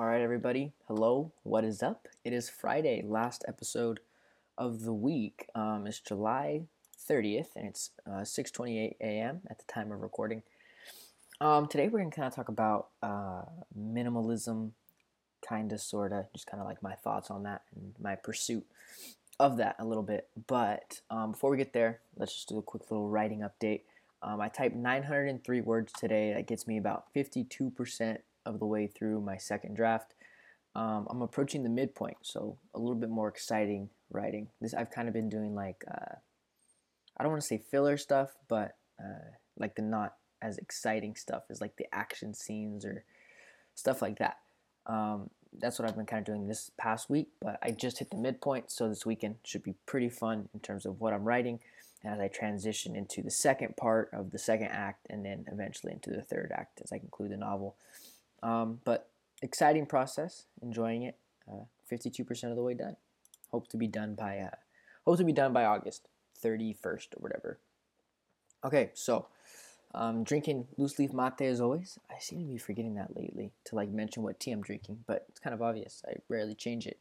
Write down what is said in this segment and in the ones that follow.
All right, everybody. Hello. What is up? It is Friday, last episode of the week. Um, it's July 30th, and it's uh, 6:28 a.m. at the time of recording. Um, today, we're gonna kind of talk about uh, minimalism, kind of, sorta, just kind of like my thoughts on that and my pursuit of that a little bit. But um, before we get there, let's just do a quick little writing update. Um, I typed 903 words today. That gets me about 52% of the way through my second draft. Um, I'm approaching the midpoint, so a little bit more exciting writing. This I've kind of been doing like uh, I don't want to say filler stuff, but uh, like the not as exciting stuff is like the action scenes or stuff like that. Um, that's what I've been kind of doing this past week, but I just hit the midpoint, so this weekend should be pretty fun in terms of what I'm writing as I transition into the second part of the second act and then eventually into the third act as I conclude the novel. Um, but exciting process, enjoying it. Uh, 52% of the way done. Hope to be done by uh, hope to be done by August 31st or whatever. Okay, so um, drinking loose leaf mate as always. I seem to be forgetting that lately to like mention what tea I'm drinking, but it's kind of obvious. I rarely change it.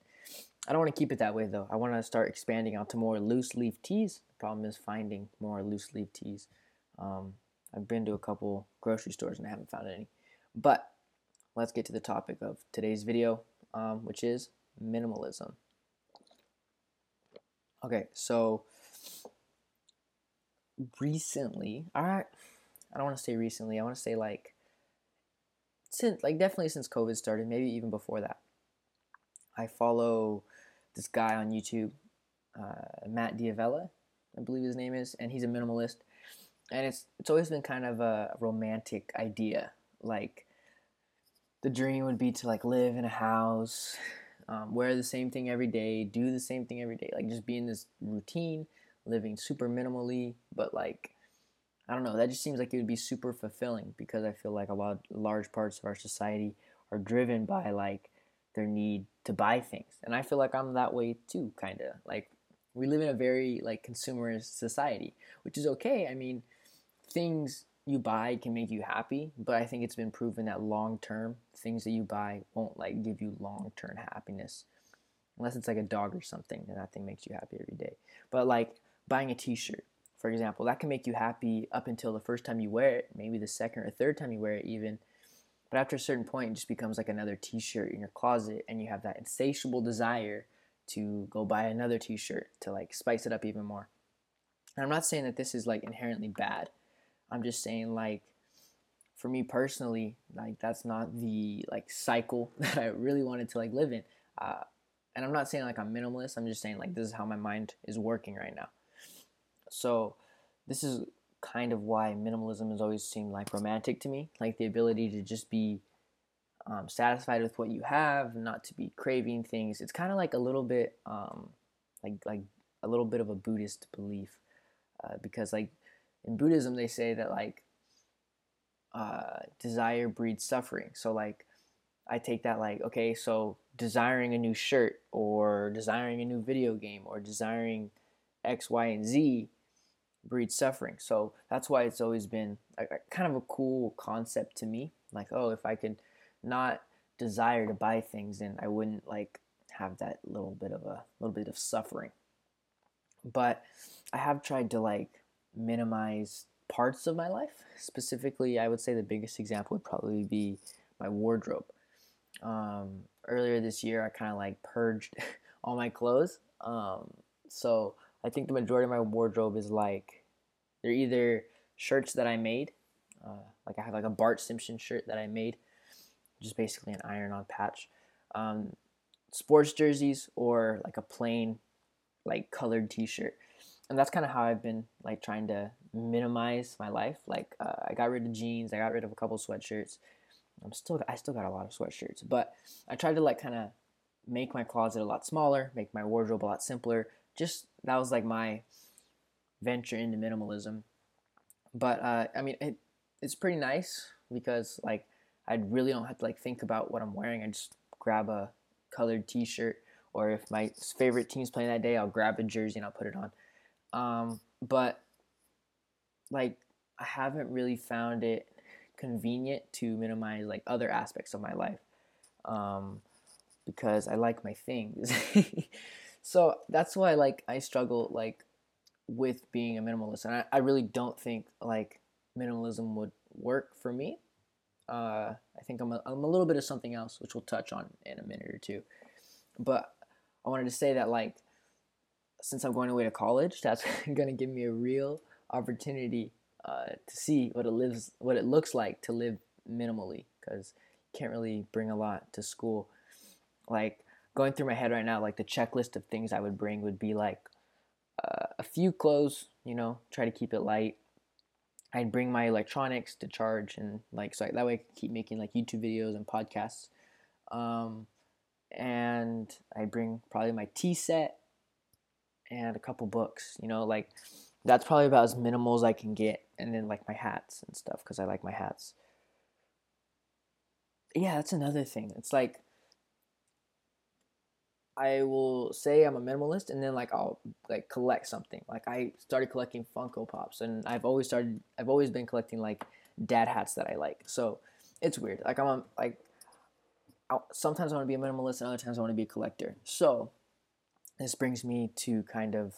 I don't want to keep it that way though. I want to start expanding out to more loose leaf teas. The problem is finding more loose leaf teas. Um, I've been to a couple grocery stores and I haven't found any. But let's get to the topic of today's video, um, which is minimalism. Okay, so recently, all right, I don't want to say recently. I want to say like since like definitely since COVID started, maybe even before that. I follow this guy on YouTube, uh, Matt D'Avella, I believe his name is, and he's a minimalist. And it's it's always been kind of a romantic idea, like the dream would be to like live in a house, um, wear the same thing every day, do the same thing every day, like just be in this routine, living super minimally, but like I don't know, that just seems like it would be super fulfilling because I feel like a lot large parts of our society are driven by like their need to buy things. And I feel like I'm that way too, kind of. Like we live in a very like consumerist society, which is okay. I mean, things you buy can make you happy, but I think it's been proven that long term things that you buy won't like give you long term happiness. Unless it's like a dog or something, and that thing makes you happy every day. But like buying a t-shirt, for example, that can make you happy up until the first time you wear it, maybe the second or third time you wear it even. But after a certain point, it just becomes like another t-shirt in your closet and you have that insatiable desire to go buy another t-shirt to like spice it up even more. And I'm not saying that this is like inherently bad. I'm just saying like for me personally, like that's not the like cycle that I really wanted to like live in. Uh, and I'm not saying like I'm minimalist. I'm just saying like this is how my mind is working right now. So this is kind of why minimalism has always seemed like romantic to me, like the ability to just be um, satisfied with what you have, not to be craving things. It's kind of like a little bit um, like like a little bit of a Buddhist belief, uh, because like in Buddhism they say that like uh, desire breeds suffering. So like I take that like okay, so desiring a new shirt or desiring a new video game or desiring X, Y, and Z breeds suffering. So that's why it's always been kind of a cool concept to me. Like, oh, if I could not desire to buy things, then I wouldn't like have that little bit of a little bit of suffering. But I have tried to like minimize parts of my life. Specifically, I would say the biggest example would probably be my wardrobe. Um, earlier this year, I kind of like purged all my clothes. Um, so I think the majority of my wardrobe is like they're either shirts that I made, uh, like I have like a Bart Simpson shirt that I made, just basically an iron-on patch, um, sports jerseys, or like a plain like colored T-shirt, and that's kind of how I've been like trying to minimize my life. Like uh, I got rid of jeans, I got rid of a couple sweatshirts. I'm still I still got a lot of sweatshirts, but I tried to like kind of make my closet a lot smaller, make my wardrobe a lot simpler, just that was like my venture into minimalism. But uh, I mean, it, it's pretty nice because like I really don't have to like think about what I'm wearing. I just grab a colored T-shirt, or if my favorite team's playing that day, I'll grab a jersey and I'll put it on. Um, but like I haven't really found it convenient to minimize like other aspects of my life. um, because I like my things. so that's why like I struggle like with being a minimalist, and I, I really don't think like minimalism would work for me. Uh, I think I'm a, I'm a little bit of something else, which we'll touch on in a minute or two. But I wanted to say that like since I'm going away to college, that's going to give me a real opportunity uh, to see what it lives, what it looks like to live minimally, because you can't really bring a lot to school. Like going through my head right now, like the checklist of things I would bring would be like uh, a few clothes, you know, try to keep it light. I'd bring my electronics to charge and like so that way I could keep making like YouTube videos and podcasts. Um, and I bring probably my tea set and a couple books. You know, like that's probably about as minimal as I can get, and then like my hats and stuff because I like my hats. Yeah, that's another thing. It's like I will say I'm a minimalist, and then like I'll like collect something. Like I started collecting Funko Pops, and I've always started. I've always been collecting like dad hats that I like. So it's weird. Like I'm a, like sometimes I want to be a minimalist, and other times I want to be a collector. So this brings me to kind of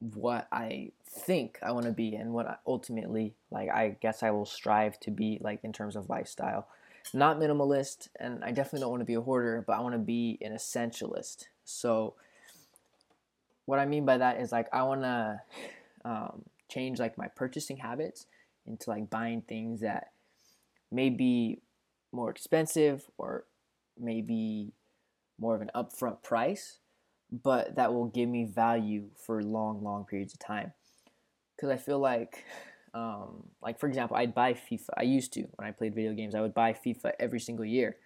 what I think I want to be and what I ultimately like I guess I will strive to be like in terms of lifestyle. Not minimalist and I definitely don't want to be a hoarder, but I want to be an essentialist. So what I mean by that is like I want to um, change like my purchasing habits into like buying things that may be more expensive or maybe more of an upfront price but that will give me value for long, long periods of time. Because I feel like, um, like for example, I'd buy FIFA. I used to when I played video games. I would buy FIFA every single year.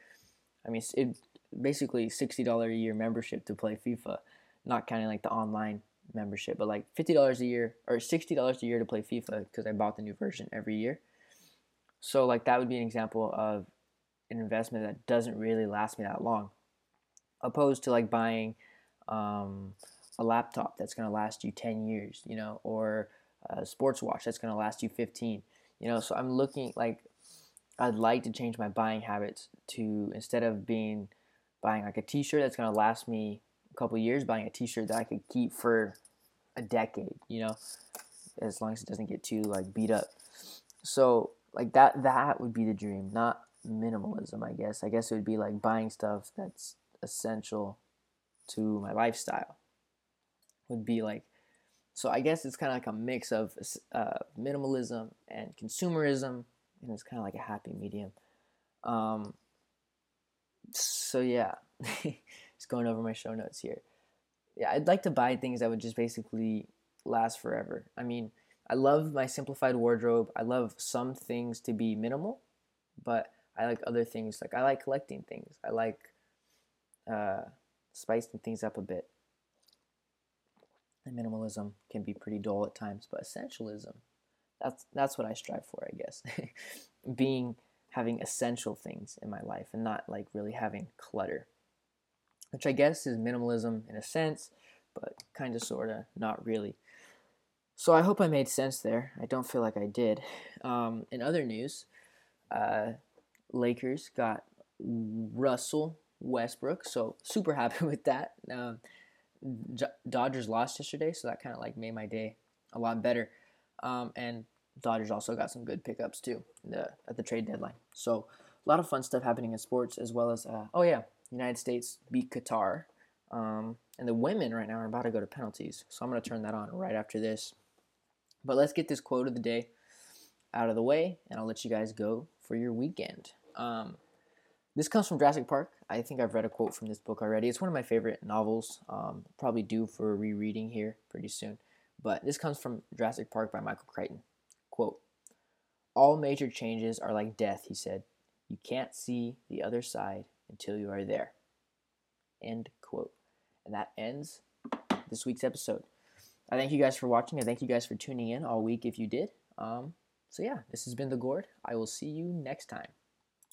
I mean, it basically sixty dollar a year membership to play FIFA, not counting like the online membership, but like fifty dollars a year or sixty dollars a year to play FIFA because I bought the new version every year. So like that would be an example of an investment that doesn't really last me that long, opposed to like buying um, a laptop that's going to last you 10 years, you know, or a sports watch that's going to last you 15, you know. So I'm looking like I'd like to change my buying habits to instead of being buying like a t-shirt that's going to last me a couple years, buying a t-shirt that I could keep for a decade, you know, as long as it doesn't get too like beat up. So like that that would be the dream, not minimalism, I guess. I guess it would be like buying stuff that's essential to my lifestyle would be like so i guess it's kind of like a mix of uh, minimalism and consumerism and it's kind of like a happy medium. Um, so yeah just going over my show notes here. Yeah i'd like to buy things that would just basically last forever. I mean i love my simplified wardrobe. I love some things to be minimal but i like other things. Like i like collecting things. I like uh, spicing things up a bit. And minimalism can be pretty dull at times, but essentialism, that's that's what I strive for, I guess. Being having essential things in my life and not like really having clutter. Which I guess is minimalism in a sense, but kind of sort of not really. So I hope I made sense there. I don't feel like I did. Um, in other news, uh, Lakers got Russell Westbrook. So super happy with that. Um, Dodgers lost yesterday, so that kind of like made my day a lot better. Um, and Dodgers also got some good pickups too the, at the trade deadline. So a lot of fun stuff happening in sports as well as uh, oh yeah, United States beat Qatar. Um, and the women right now are about to go to penalties, so I'm gonna turn that on right after this. But let's get this quote of the day out of the way, and I'll let you guys go for your weekend. Um, this comes from Jurassic Park. I think I've read a quote from this book already. It's one of my favorite novels. Um, probably due for a rereading here pretty soon. But this comes from Jurassic Park by Michael Crichton. Quote All major changes are like death, he said. You can't see the other side until you are there. End quote. And that ends this week's episode. I thank you guys for watching. I thank you guys for tuning in all week if you did. Um, so, yeah, this has been The Gourd. I will see you next time.